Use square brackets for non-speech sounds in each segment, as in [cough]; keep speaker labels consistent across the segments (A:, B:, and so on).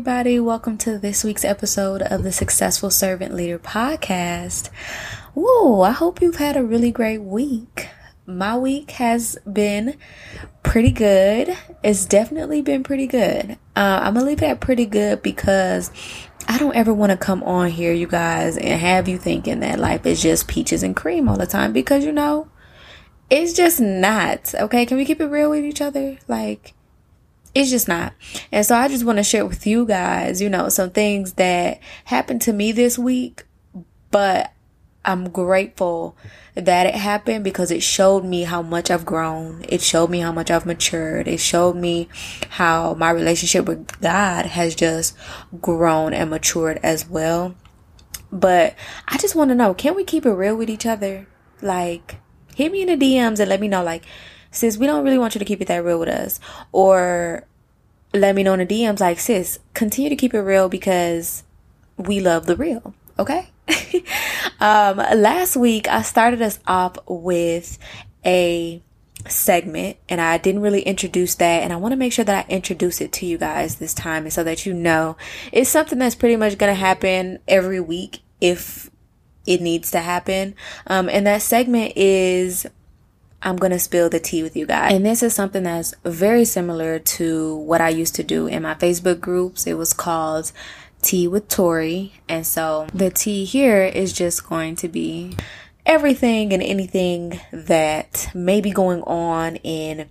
A: Everybody. Welcome to this week's episode of the Successful Servant Leader podcast. Whoa, I hope you've had a really great week. My week has been pretty good. It's definitely been pretty good. Uh, I'm gonna leave it at pretty good because I don't ever want to come on here, you guys, and have you thinking that life is just peaches and cream all the time because you know, it's just not. Okay, can we keep it real with each other? Like, it's just not. And so I just want to share with you guys, you know, some things that happened to me this week, but I'm grateful that it happened because it showed me how much I've grown. It showed me how much I've matured. It showed me how my relationship with God has just grown and matured as well. But I just want to know, can we keep it real with each other? Like, hit me in the DMs and let me know, like, sis, we don't really want you to keep it that real with us. Or let me know in the DMs, like, sis, continue to keep it real because we love the real. Okay. [laughs] um, last week I started us off with a segment and I didn't really introduce that and I want to make sure that I introduce it to you guys this time and so that you know it's something that's pretty much going to happen every week if it needs to happen. Um, and that segment is I'm going to spill the tea with you guys. And this is something that's very similar to what I used to do in my Facebook groups. It was called Tea with Tori. And so the tea here is just going to be everything and anything that may be going on in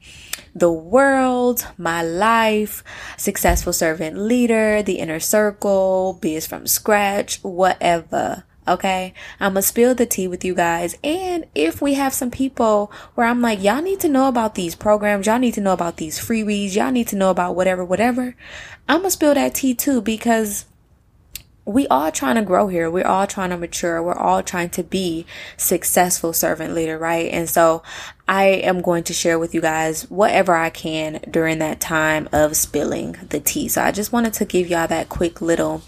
A: the world, my life, successful servant leader, the inner circle, biz from scratch, whatever. Okay. I'm going to spill the tea with you guys. And if we have some people where I'm like, y'all need to know about these programs. Y'all need to know about these freebies. Y'all need to know about whatever, whatever. I'm going to spill that tea too because we all trying to grow here. We're all trying to mature. We're all trying to be successful servant leader, right? And so I am going to share with you guys whatever I can during that time of spilling the tea. So I just wanted to give y'all that quick little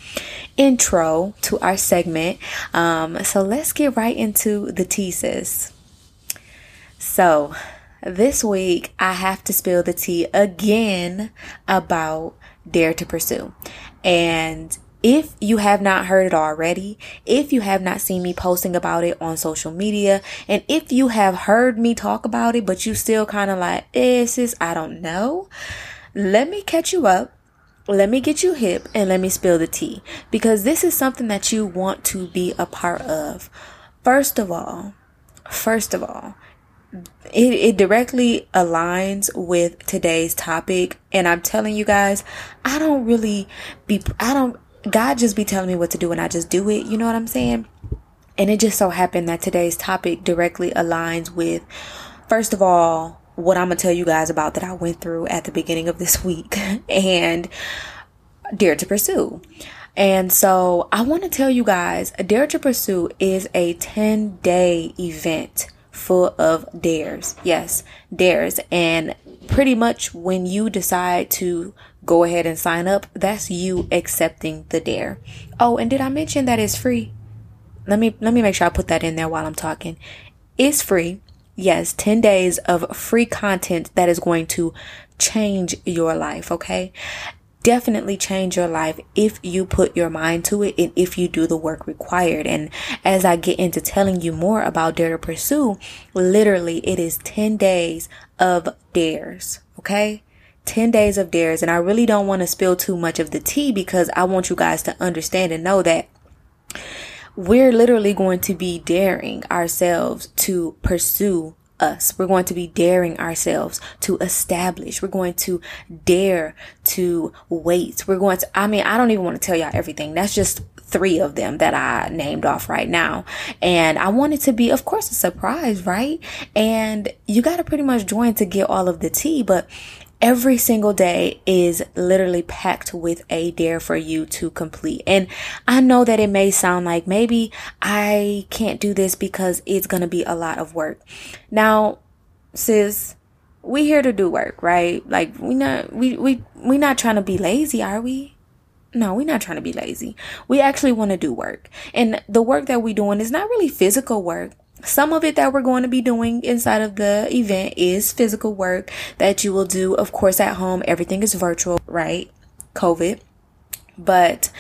A: intro to our segment. Um, so let's get right into the thesis. So this week I have to spill the tea again about Dare to Pursue. And if you have not heard it already, if you have not seen me posting about it on social media, and if you have heard me talk about it, but you still kind of like, eh, sis, I don't know, let me catch you up. Let me get you hip and let me spill the tea because this is something that you want to be a part of. First of all, first of all, it, it directly aligns with today's topic and i'm telling you guys i don't really be i don't God just be telling me what to do and I just do it. You know what I'm saying? And it just so happened that today's topic directly aligns with, first of all, what I'm going to tell you guys about that I went through at the beginning of this week [laughs] and Dare to Pursue. And so I want to tell you guys, Dare to Pursue is a 10 day event full of dares. Yes, dares. And pretty much when you decide to go ahead and sign up, that's you accepting the dare. Oh, and did I mention that it's free? Let me let me make sure I put that in there while I'm talking. It's free. Yes, 10 days of free content that is going to change your life, okay? definitely change your life if you put your mind to it and if you do the work required. And as I get into telling you more about Dare to Pursue, literally it is 10 days of dares. Okay. 10 days of dares. And I really don't want to spill too much of the tea because I want you guys to understand and know that we're literally going to be daring ourselves to pursue us. We're going to be daring ourselves to establish. We're going to dare to wait. We're going to, I mean, I don't even want to tell y'all everything. That's just three of them that I named off right now. And I want it to be, of course, a surprise, right? And you got to pretty much join to get all of the tea, but every single day is literally packed with a dare for you to complete. And I know that it may sound like maybe I can't do this because it's going to be a lot of work. Now, sis, we here to do work, right? Like we not we we we not trying to be lazy, are we? No, we're not trying to be lazy. We actually want to do work. And the work that we're doing is not really physical work. Some of it that we're going to be doing inside of the event is physical work that you will do, of course, at home. Everything is virtual, right? COVID. But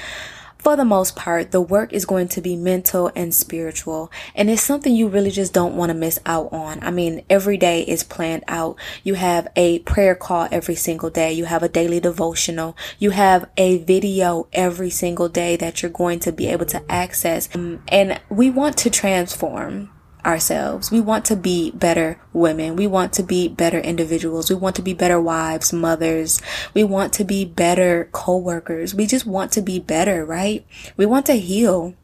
A: for the most part, the work is going to be mental and spiritual. And it's something you really just don't want to miss out on. I mean, every day is planned out. You have a prayer call every single day. You have a daily devotional. You have a video every single day that you're going to be able to access. And we want to transform ourselves. We want to be better women. We want to be better individuals. We want to be better wives, mothers. We want to be better co-workers. We just want to be better, right? We want to heal.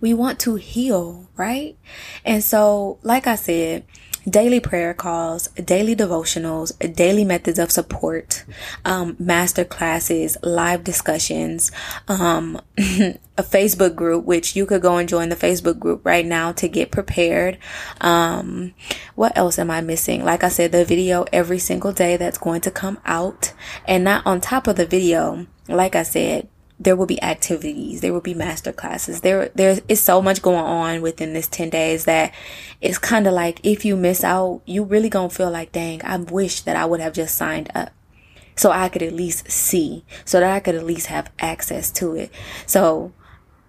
A: We want to heal, right? And so, like I said, daily prayer calls, daily devotionals, daily methods of support, um, master classes, live discussions, um, [laughs] a Facebook group, which you could go and join the Facebook group right now to get prepared. Um, what else am I missing? Like I said, the video every single day that's going to come out and not on top of the video. Like I said, there will be activities, there will be master classes. There, there is so much going on within this 10 days that it's kind of like if you miss out, you really gonna feel like, dang, I wish that I would have just signed up so I could at least see, so that I could at least have access to it. So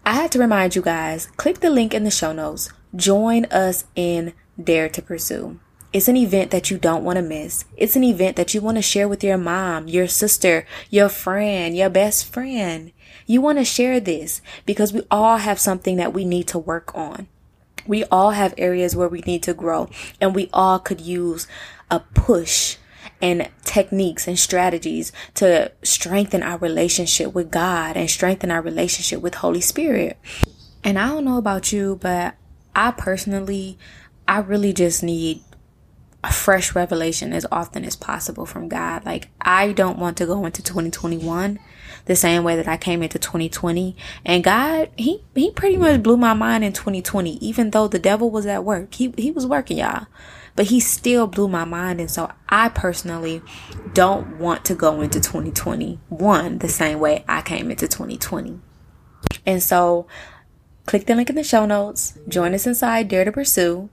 A: I had to remind you guys, click the link in the show notes, join us in Dare to Pursue. It's an event that you don't want to miss. It's an event that you want to share with your mom, your sister, your friend, your best friend. You want to share this because we all have something that we need to work on. We all have areas where we need to grow and we all could use a push and techniques and strategies to strengthen our relationship with God and strengthen our relationship with Holy Spirit. And I don't know about you, but I personally, I really just need a fresh revelation as often as possible from God. Like, I don't want to go into 2021 the same way that I came into 2020. And God, he, he pretty much blew my mind in 2020, even though the devil was at work. He, he was working, y'all. But he still blew my mind. And so I personally don't want to go into 2021 the same way I came into 2020. And so click the link in the show notes, join us inside Dare to Pursue,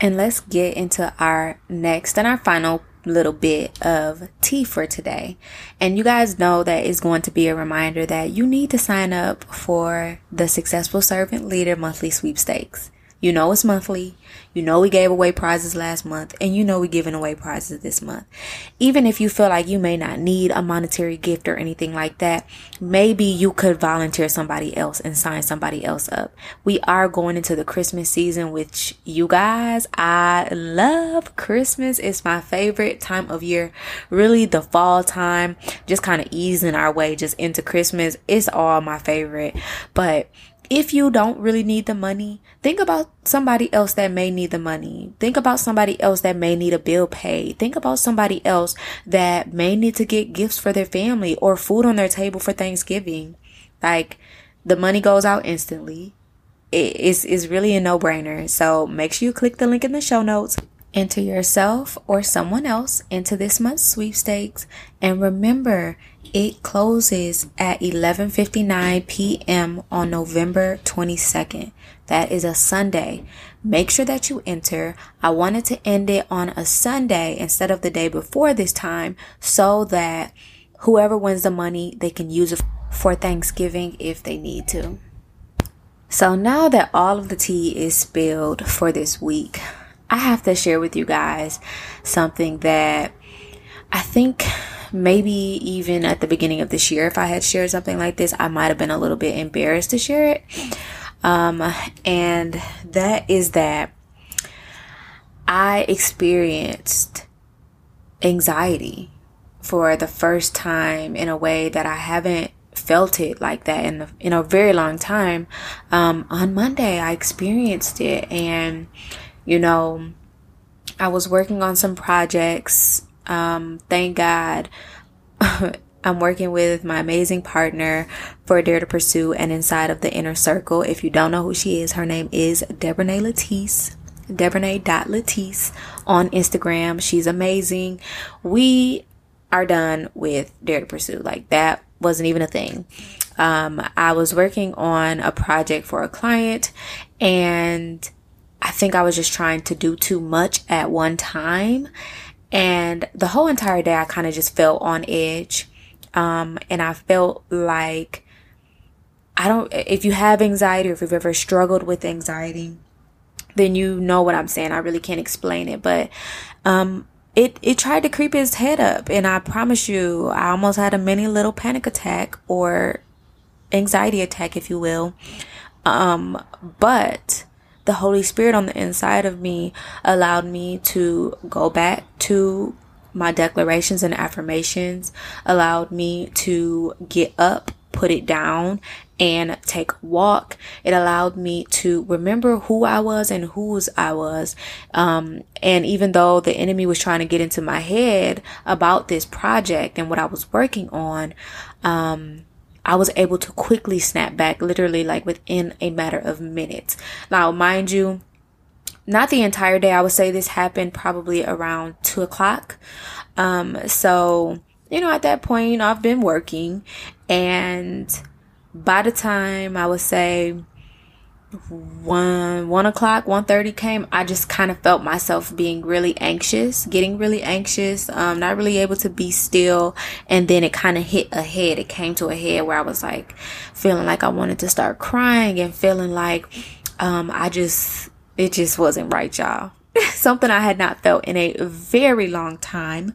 A: and let's get into our next and our final little bit of tea for today. And you guys know that is going to be a reminder that you need to sign up for the Successful Servant Leader Monthly Sweepstakes. You know it's monthly. You know we gave away prizes last month and you know we're giving away prizes this month. Even if you feel like you may not need a monetary gift or anything like that, maybe you could volunteer somebody else and sign somebody else up. We are going into the Christmas season, which you guys, I love Christmas. It's my favorite time of year. Really the fall time, just kind of easing our way just into Christmas. It's all my favorite, but if you don't really need the money, think about somebody else that may need the money. Think about somebody else that may need a bill paid. Think about somebody else that may need to get gifts for their family or food on their table for Thanksgiving. Like the money goes out instantly. It's, it's really a no brainer. So make sure you click the link in the show notes. Enter yourself or someone else into this month's sweepstakes. And remember, it closes at 11:59 p.m. on November 22nd. That is a Sunday. Make sure that you enter. I wanted to end it on a Sunday instead of the day before this time so that whoever wins the money, they can use it for Thanksgiving if they need to. So now that all of the tea is spilled for this week, I have to share with you guys something that I think maybe even at the beginning of this year, if I had shared something like this, I might have been a little bit embarrassed to share it. Um, and that is that I experienced anxiety for the first time in a way that I haven't felt it like that in a, in a very long time. Um, on Monday, I experienced it and, you know, I was working on some projects um, thank God. [laughs] I'm working with my amazing partner for Dare to Pursue and inside of the inner circle. If you don't know who she is, her name is Debronay Latisse. Debronay.Latisse on Instagram. She's amazing. We are done with Dare to Pursue. Like that wasn't even a thing. Um, I was working on a project for a client and I think I was just trying to do too much at one time and the whole entire day, I kind of just felt on edge. Um, and I felt like I don't, if you have anxiety or if you've ever struggled with anxiety, then you know what I'm saying. I really can't explain it, but, um, it, it tried to creep his head up and I promise you, I almost had a mini little panic attack or anxiety attack, if you will. Um, but the Holy Spirit on the inside of me allowed me to go back to my declarations and affirmations, allowed me to get up, put it down, and take a walk. It allowed me to remember who I was and whose I was. Um, and even though the enemy was trying to get into my head about this project and what I was working on, um, I was able to quickly snap back, literally like within a matter of minutes. Now, mind you, not the entire day. I would say this happened probably around two o'clock. Um, so, you know, at that point, you know, I've been working and by the time I would say one one o'clock one thirty came i just kind of felt myself being really anxious getting really anxious um not really able to be still and then it kind of hit a head it came to a head where i was like feeling like i wanted to start crying and feeling like um i just it just wasn't right, y'all. [laughs] Something I had not felt in a very long time.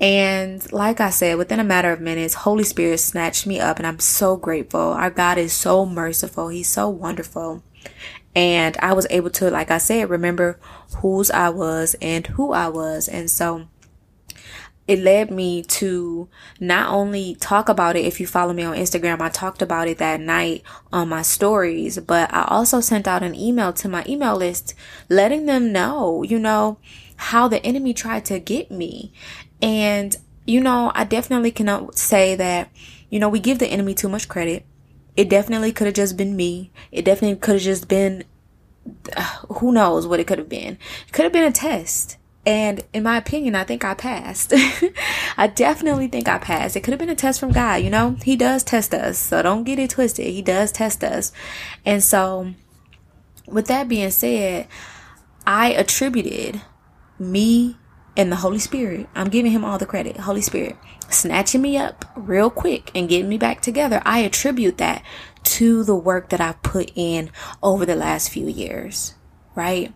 A: And like I said, within a matter of minutes, Holy Spirit snatched me up and I'm so grateful. Our God is so merciful. He's so wonderful. And I was able to, like I said, remember whose I was and who I was. And so it led me to not only talk about it. If you follow me on Instagram, I talked about it that night on my stories, but I also sent out an email to my email list letting them know, you know, how the enemy tried to get me. And, you know, I definitely cannot say that, you know, we give the enemy too much credit. It definitely could have just been me. It definitely could have just been, uh, who knows what it could have been. It could have been a test and in my opinion, I think I passed. [laughs] I definitely think I passed. It could have been a test from God, you know? He does test us. So don't get it twisted. He does test us. And so, with that being said, I attributed me and the Holy Spirit. I'm giving him all the credit. Holy Spirit snatching me up real quick and getting me back together. I attribute that to the work that I've put in over the last few years right?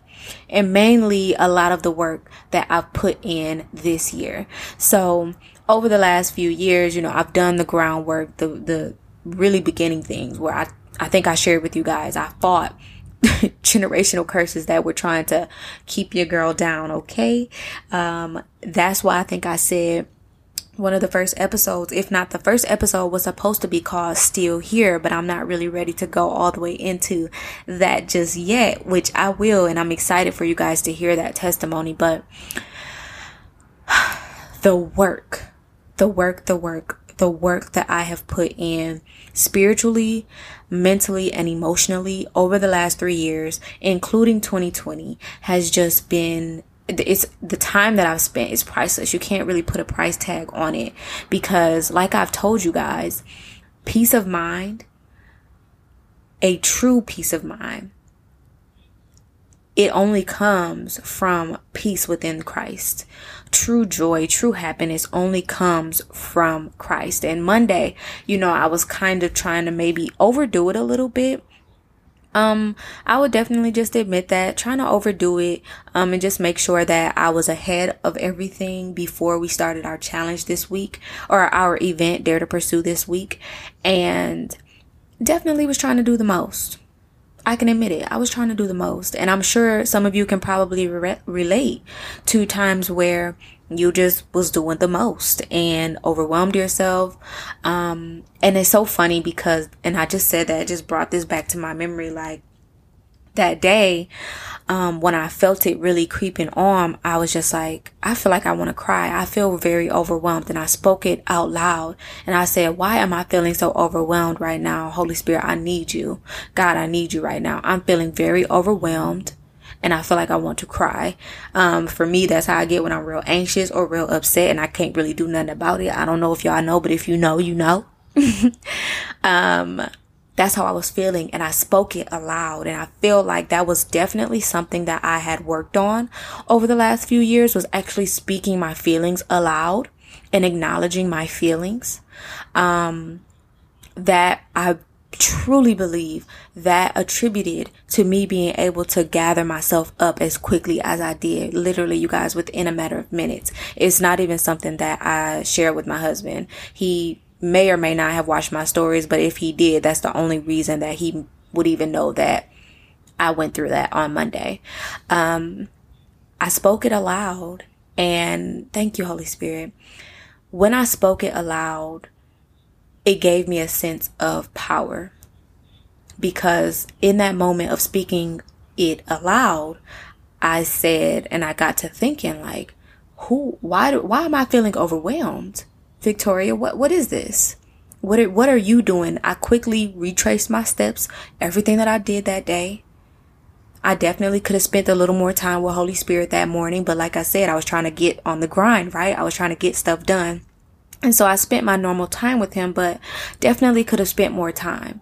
A: And mainly a lot of the work that I've put in this year. So over the last few years, you know, I've done the groundwork, the, the really beginning things where I, I think I shared with you guys, I fought [laughs] generational curses that were trying to keep your girl down. Okay. Um, that's why I think I said, one of the first episodes, if not the first episode, was supposed to be called Still Here, but I'm not really ready to go all the way into that just yet, which I will, and I'm excited for you guys to hear that testimony. But [sighs] the work, the work, the work, the work that I have put in spiritually, mentally, and emotionally over the last three years, including 2020, has just been it's the time that I've spent is priceless. You can't really put a price tag on it because like I've told you guys, peace of mind, a true peace of mind, it only comes from peace within Christ. True joy, true happiness only comes from Christ. And Monday, you know, I was kind of trying to maybe overdo it a little bit um, I would definitely just admit that trying to overdo it, um, and just make sure that I was ahead of everything before we started our challenge this week or our event, Dare to Pursue this week. And definitely was trying to do the most. I can admit it. I was trying to do the most. And I'm sure some of you can probably re- relate to times where you just was doing the most and overwhelmed yourself. Um, and it's so funny because, and I just said that, just brought this back to my memory. Like that day, um, when I felt it really creeping on, I was just like, I feel like I want to cry. I feel very overwhelmed and I spoke it out loud and I said, why am I feeling so overwhelmed right now? Holy Spirit, I need you. God, I need you right now. I'm feeling very overwhelmed and I feel like I want to cry. Um, for me, that's how I get when I'm real anxious or real upset and I can't really do nothing about it. I don't know if y'all know, but if you know, you know. [laughs] um, that's how I was feeling and I spoke it aloud and I feel like that was definitely something that I had worked on over the last few years was actually speaking my feelings aloud and acknowledging my feelings. Um, that I truly believe that attributed to me being able to gather myself up as quickly as I did. Literally, you guys, within a matter of minutes. It's not even something that I share with my husband. He may or may not have watched my stories, but if he did, that's the only reason that he would even know that I went through that on Monday. Um, I spoke it aloud and thank you, Holy Spirit. When I spoke it aloud, it gave me a sense of power because in that moment of speaking it aloud, I said, and I got to thinking like, who, why, why am I feeling overwhelmed? Victoria, what, what is this? What are, what are you doing? I quickly retraced my steps, everything that I did that day. I definitely could have spent a little more time with Holy Spirit that morning, but like I said, I was trying to get on the grind, right? I was trying to get stuff done. And so I spent my normal time with him, but definitely could have spent more time.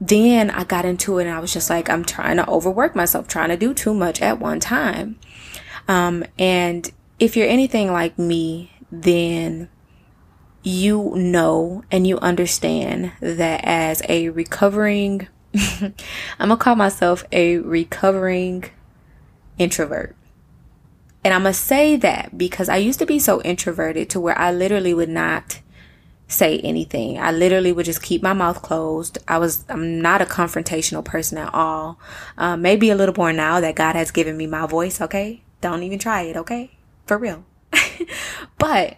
A: Then I got into it and I was just like, I'm trying to overwork myself, trying to do too much at one time. Um, and if you're anything like me, then you know and you understand that as a recovering, [laughs] I'm gonna call myself a recovering introvert. And I'm to say that because I used to be so introverted to where I literally would not say anything. I literally would just keep my mouth closed. I was, I'm not a confrontational person at all. Um, maybe a little more now that God has given me my voice. Okay. Don't even try it. Okay. For real. [laughs] but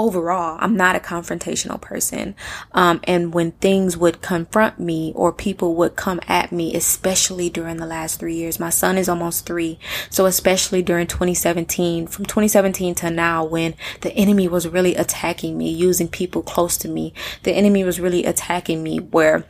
A: overall, I'm not a confrontational person. Um, and when things would confront me or people would come at me, especially during the last three years, my son is almost three. So especially during 2017, from 2017 to now, when the enemy was really attacking me, using people close to me, the enemy was really attacking me where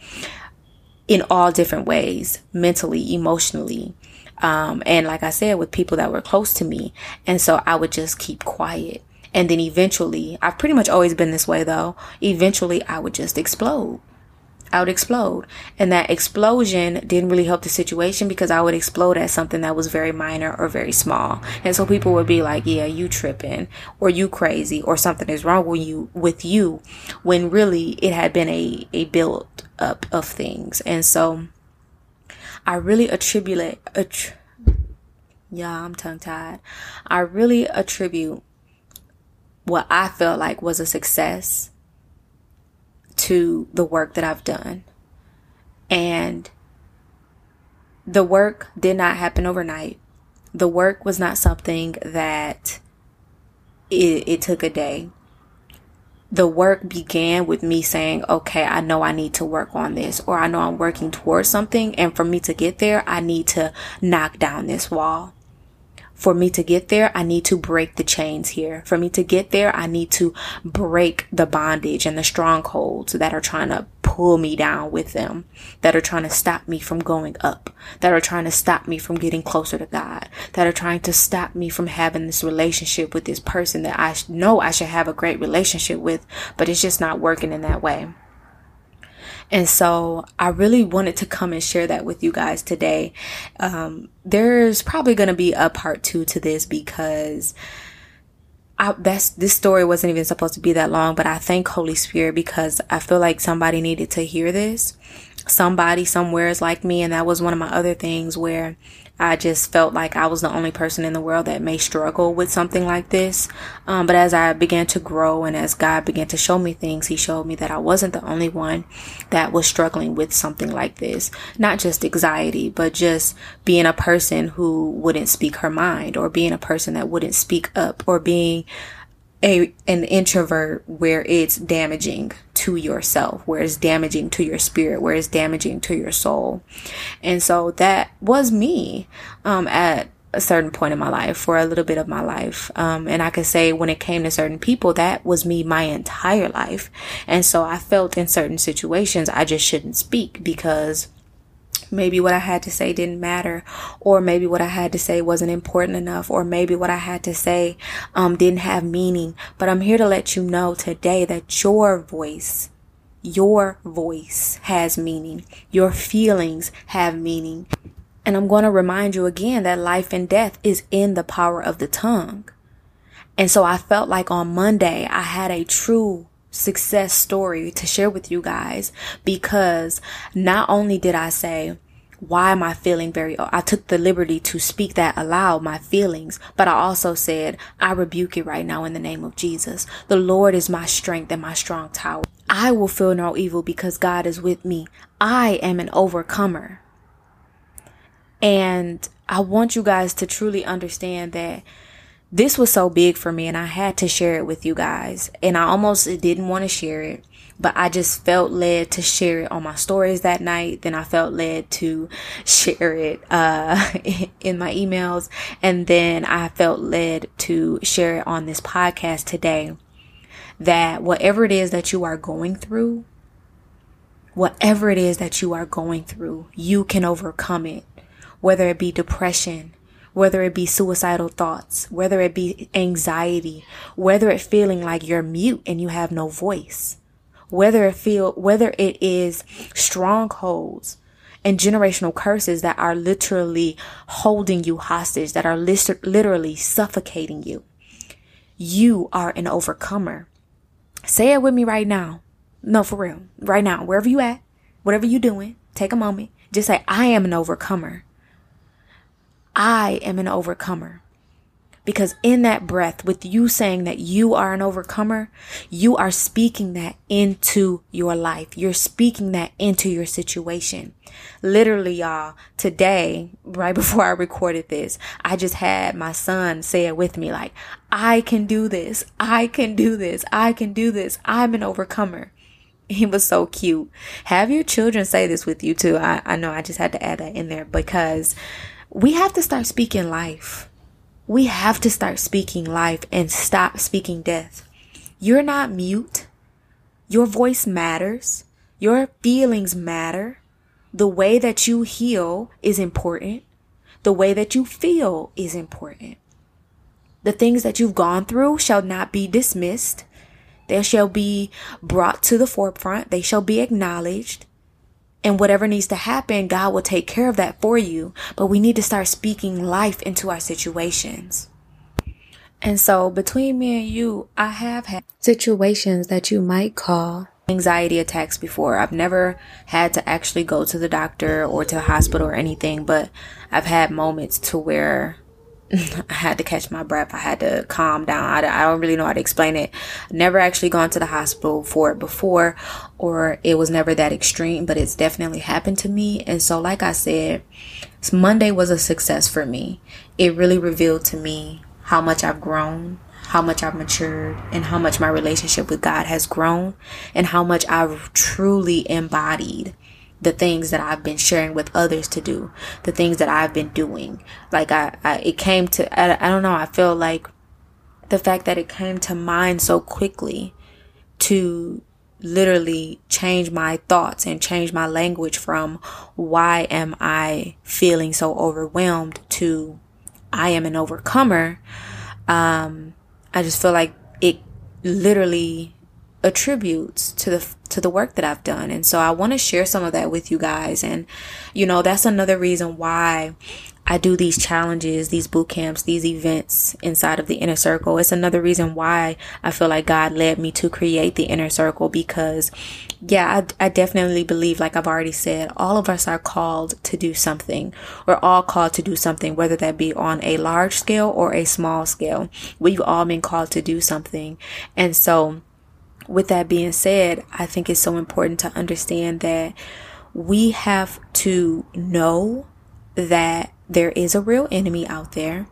A: in all different ways, mentally, emotionally, um, and like I said, with people that were close to me. And so I would just keep quiet. And then eventually, I've pretty much always been this way though. Eventually, I would just explode. I would explode. And that explosion didn't really help the situation because I would explode at something that was very minor or very small. And so people would be like, yeah, you tripping or you crazy or something is wrong with you, with you when really it had been a, a build up of things. And so I really attribute, att- yeah, I'm tongue tied. I really attribute what I felt like was a success to the work that I've done. And the work did not happen overnight. The work was not something that it, it took a day. The work began with me saying, okay, I know I need to work on this, or I know I'm working towards something. And for me to get there, I need to knock down this wall. For me to get there, I need to break the chains here. For me to get there, I need to break the bondage and the strongholds that are trying to pull me down with them, that are trying to stop me from going up, that are trying to stop me from getting closer to God, that are trying to stop me from having this relationship with this person that I know I should have a great relationship with, but it's just not working in that way. And so I really wanted to come and share that with you guys today. Um, there's probably going to be a part two to this because I, that's this story wasn't even supposed to be that long, but I thank Holy Spirit because I feel like somebody needed to hear this. Somebody somewhere is like me, and that was one of my other things where I just felt like I was the only person in the world that may struggle with something like this. Um, but as I began to grow and as God began to show me things, He showed me that I wasn't the only one that was struggling with something like this. Not just anxiety, but just being a person who wouldn't speak her mind or being a person that wouldn't speak up or being a an introvert where it's damaging to yourself, where it's damaging to your spirit, where it's damaging to your soul. And so that was me um, at a certain point in my life for a little bit of my life. Um, and I could say when it came to certain people, that was me my entire life. And so I felt in certain situations I just shouldn't speak because maybe what I had to say didn't matter, or maybe what I had to say wasn't important enough, or maybe what I had to say um, didn't have meaning. But I'm here to let you know today that your voice, your voice has meaning. Your feelings have meaning. And I'm going to remind you again that life and death is in the power of the tongue. And so I felt like on Monday, I had a true success story to share with you guys because not only did I say, why am I feeling very, I took the liberty to speak that aloud, my feelings, but I also said, I rebuke it right now in the name of Jesus. The Lord is my strength and my strong tower. I will feel no evil because God is with me. I am an overcomer. And I want you guys to truly understand that this was so big for me and I had to share it with you guys. And I almost didn't want to share it, but I just felt led to share it on my stories that night. Then I felt led to share it, uh, [laughs] in my emails. And then I felt led to share it on this podcast today that whatever it is that you are going through, whatever it is that you are going through, you can overcome it. Whether it be depression, whether it be suicidal thoughts, whether it be anxiety, whether it feeling like you're mute and you have no voice, whether it feel, whether it is strongholds and generational curses that are literally holding you hostage, that are literally suffocating you. You are an overcomer. Say it with me right now. No, for real. Right now, wherever you at, whatever you doing, take a moment. Just say, I am an overcomer. I am an overcomer. Because in that breath, with you saying that you are an overcomer, you are speaking that into your life. You're speaking that into your situation. Literally, y'all, today, right [laughs] before I recorded this, I just had my son say it with me like, I can do this. I can do this. I can do this. I'm an overcomer. [laughs] He was so cute. Have your children say this with you too. I, I know I just had to add that in there because we have to start speaking life. We have to start speaking life and stop speaking death. You're not mute. Your voice matters. Your feelings matter. The way that you heal is important. The way that you feel is important. The things that you've gone through shall not be dismissed. They shall be brought to the forefront. They shall be acknowledged. And whatever needs to happen, God will take care of that for you. But we need to start speaking life into our situations. And so between me and you, I have had situations that you might call anxiety attacks before. I've never had to actually go to the doctor or to the hospital or anything, but I've had moments to where [laughs] I had to catch my breath. I had to calm down. I, I don't really know how to explain it. Never actually gone to the hospital for it before, or it was never that extreme, but it's definitely happened to me. And so, like I said, Monday was a success for me. It really revealed to me how much I've grown, how much I've matured, and how much my relationship with God has grown, and how much I've truly embodied the things that I've been sharing with others to do, the things that I've been doing. Like I, I it came to, I, I don't know, I feel like the fact that it came to mind so quickly to literally change my thoughts and change my language from why am I feeling so overwhelmed to I am an overcomer. Um, I just feel like it literally attributes to the to the work that I've done. And so I want to share some of that with you guys. And you know, that's another reason why I do these challenges, these boot camps, these events inside of the inner circle. It's another reason why I feel like God led me to create the inner circle because yeah, I, I definitely believe, like I've already said, all of us are called to do something. We're all called to do something, whether that be on a large scale or a small scale. We've all been called to do something. And so with that being said, I think it's so important to understand that we have to know that there is a real enemy out there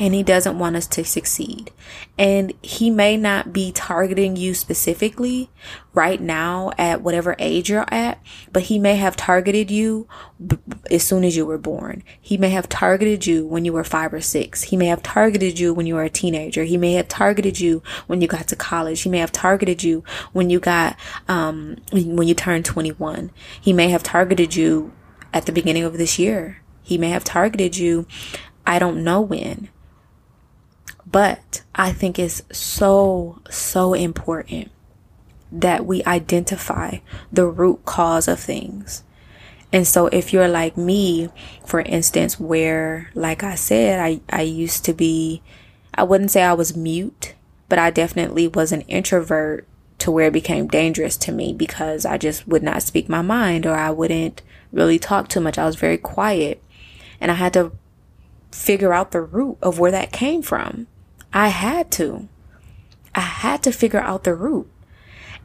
A: and he doesn't want us to succeed. And he may not be targeting you specifically right now at whatever age you're at, but he may have targeted you b- as soon as you were born. He may have targeted you when you were five or six. He may have targeted you when you were a teenager. He may have targeted you when you got to college. He may have targeted you when you got, um, when you turned 21. He may have targeted you at the beginning of this year. He may have targeted you I don't know when. But I think it's so, so important that we identify the root cause of things. And so if you're like me, for instance, where, like I said, I, I used to be I wouldn't say I was mute, but I definitely was an introvert to where it became dangerous to me because I just would not speak my mind or I wouldn't really talk too much. I was very quiet and I had to figure out the root of where that came from. I had to. I had to figure out the root.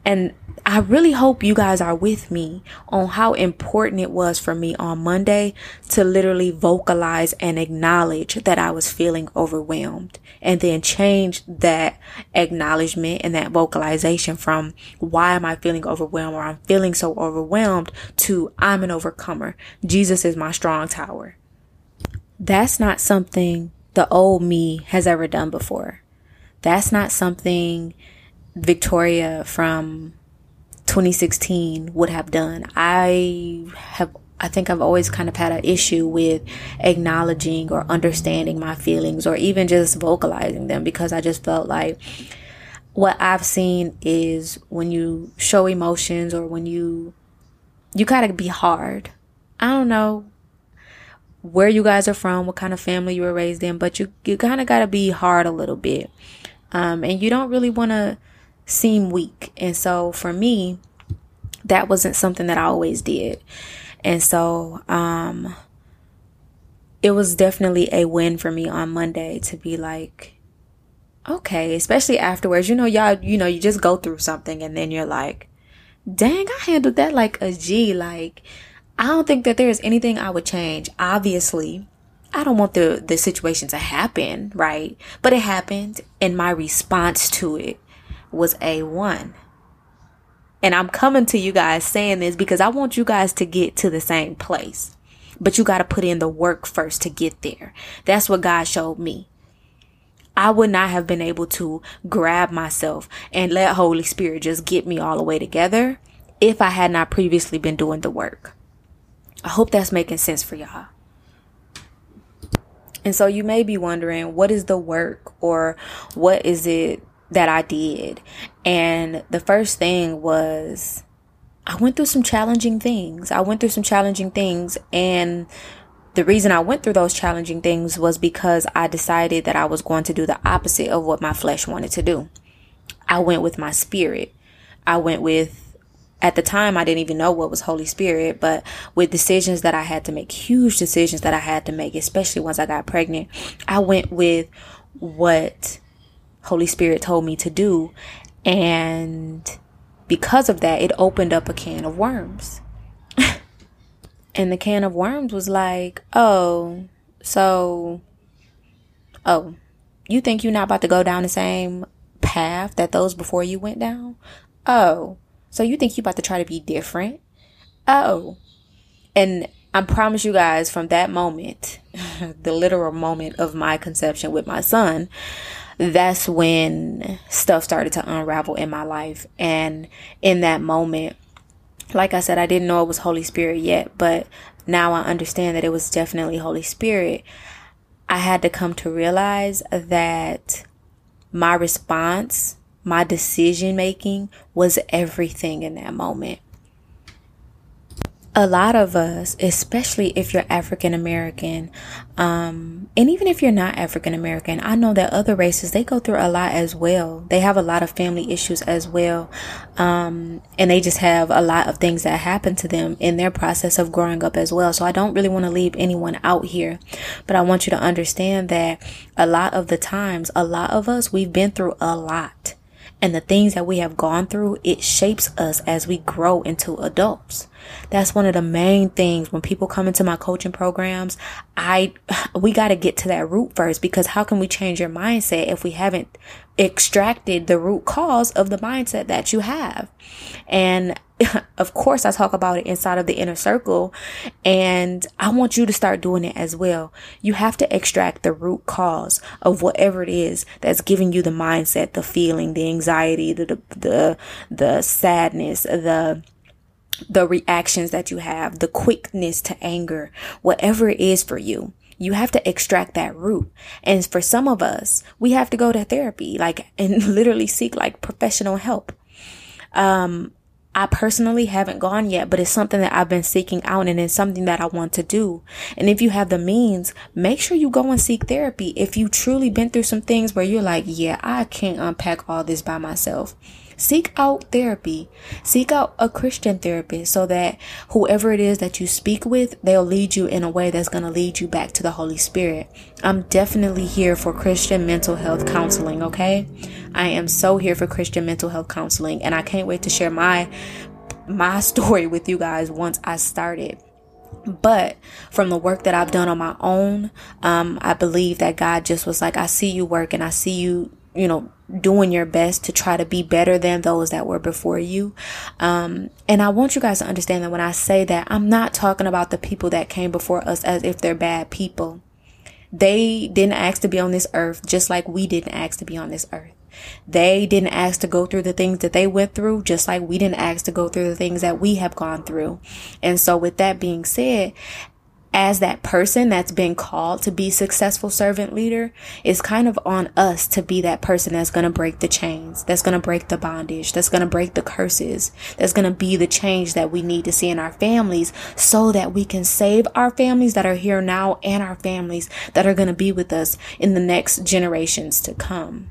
A: And I really hope you guys are with me on how important it was for me on Monday to literally vocalize and acknowledge that I was feeling overwhelmed and then change that acknowledgement and that vocalization from why am I feeling overwhelmed or I'm feeling so overwhelmed to I'm an overcomer. Jesus is my strong tower. That's not something the old me has ever done before. That's not something Victoria from 2016 would have done. I have I think I've always kind of had an issue with acknowledging or understanding my feelings or even just vocalizing them because I just felt like what I've seen is when you show emotions or when you you got to be hard. I don't know where you guys are from, what kind of family you were raised in, but you you kind of got to be hard a little bit. Um, and you don't really want to seem weak. And so for me, that wasn't something that I always did. And so, um, it was definitely a win for me on Monday to be like, okay, especially afterwards, you know, y'all, you know, you just go through something and then you're like, dang, I handled that like a G. Like, I don't think that there's anything I would change. Obviously, I don't want the, the situation to happen, right? But it happened and my response to it was A1. And I'm coming to you guys saying this because I want you guys to get to the same place. But you got to put in the work first to get there. That's what God showed me. I would not have been able to grab myself and let Holy Spirit just get me all the way together if I had not previously been doing the work. I hope that's making sense for y'all. And so you may be wondering, what is the work or what is it that I did. And the first thing was I went through some challenging things. I went through some challenging things and the reason I went through those challenging things was because I decided that I was going to do the opposite of what my flesh wanted to do. I went with my spirit. I went with at the time I didn't even know what was Holy Spirit, but with decisions that I had to make, huge decisions that I had to make, especially once I got pregnant, I went with what Holy Spirit told me to do. And because of that, it opened up a can of worms. [laughs] and the can of worms was like, oh, so, oh, you think you're not about to go down the same path that those before you went down? Oh, so you think you're about to try to be different? Oh, and I promise you guys from that moment, [laughs] the literal moment of my conception with my son, that's when stuff started to unravel in my life. And in that moment, like I said, I didn't know it was Holy Spirit yet, but now I understand that it was definitely Holy Spirit. I had to come to realize that my response, my decision making was everything in that moment a lot of us, especially if you're African American, um, and even if you're not African American, I know that other races, they go through a lot as well. They have a lot of family issues as well. Um, and they just have a lot of things that happen to them in their process of growing up as well. So I don't really want to leave anyone out here, but I want you to understand that a lot of the times, a lot of us, we've been through a lot and the things that we have gone through, it shapes us as we grow into adults. That's one of the main things when people come into my coaching programs. I, [sighs] we got to get to that root first because how can we change your mindset if we haven't extracted the root cause of the mindset that you have? And [laughs] of course, I talk about it inside of the inner circle and I want you to start doing it as well. You have to extract the root cause of whatever it is that's giving you the mindset, the feeling, the anxiety, the, the, the, the sadness, the, the reactions that you have, the quickness to anger, whatever it is for you. You have to extract that root. And for some of us, we have to go to therapy, like, and [laughs] literally seek like professional help. Um, I personally haven't gone yet, but it's something that I've been seeking out and it's something that I want to do. And if you have the means, make sure you go and seek therapy. If you truly been through some things where you're like, yeah, I can't unpack all this by myself. Seek out therapy. Seek out a Christian therapist so that whoever it is that you speak with, they'll lead you in a way that's going to lead you back to the Holy Spirit. I'm definitely here for Christian mental health counseling, okay? I am so here for Christian mental health counseling and I can't wait to share my my [laughs] story with you guys once I started. But from the work that I've done on my own, um, I believe that God just was like, I see you work and I see you you know, doing your best to try to be better than those that were before you. Um, and I want you guys to understand that when I say that, I'm not talking about the people that came before us as if they're bad people. They didn't ask to be on this earth just like we didn't ask to be on this earth. They didn't ask to go through the things that they went through, just like we didn't ask to go through the things that we have gone through. And so with that being said, as that person that's been called to be successful servant leader, it's kind of on us to be that person that's going to break the chains, that's going to break the bondage, that's going to break the curses, that's going to be the change that we need to see in our families so that we can save our families that are here now and our families that are going to be with us in the next generations to come.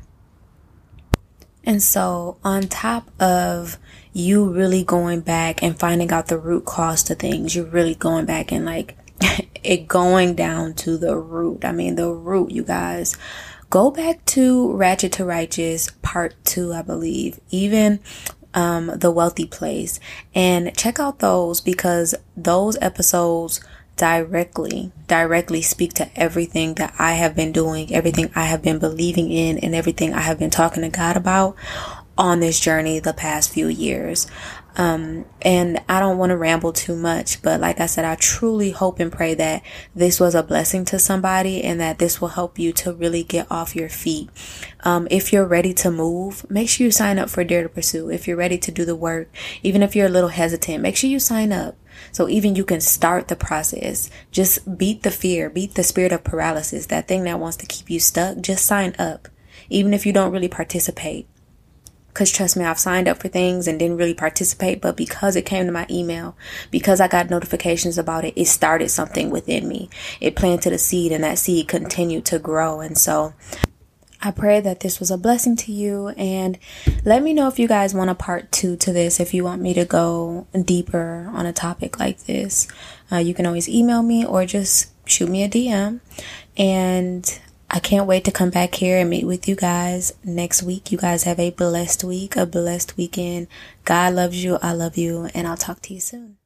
A: And so on top of you really going back and finding out the root cause to things, you're really going back and like [laughs] it going down to the root. I mean, the root, you guys. Go back to Ratchet to Righteous part two, I believe. Even um, the wealthy place and check out those because those episodes directly directly speak to everything that I have been doing, everything I have been believing in and everything I have been talking to God about on this journey the past few years. Um, and I don't want to ramble too much, but like I said, I truly hope and pray that this was a blessing to somebody and that this will help you to really get off your feet. Um, if you're ready to move, make sure you sign up for Dare to Pursue. If you're ready to do the work, even if you're a little hesitant, make sure you sign up. So even you can start the process. Just beat the fear, beat the spirit of paralysis, that thing that wants to keep you stuck. Just sign up. Even if you don't really participate, Cause trust me, I've signed up for things and didn't really participate, but because it came to my email, because I got notifications about it, it started something within me. It planted a seed and that seed continued to grow. And so I pray that this was a blessing to you and let me know if you guys want a part two to this, if you want me to go deeper on a topic like this. Uh, you can always email me or just shoot me a DM and I can't wait to come back here and meet with you guys next week. You guys have a blessed week, a blessed weekend. God loves you. I love you. And I'll talk to you soon.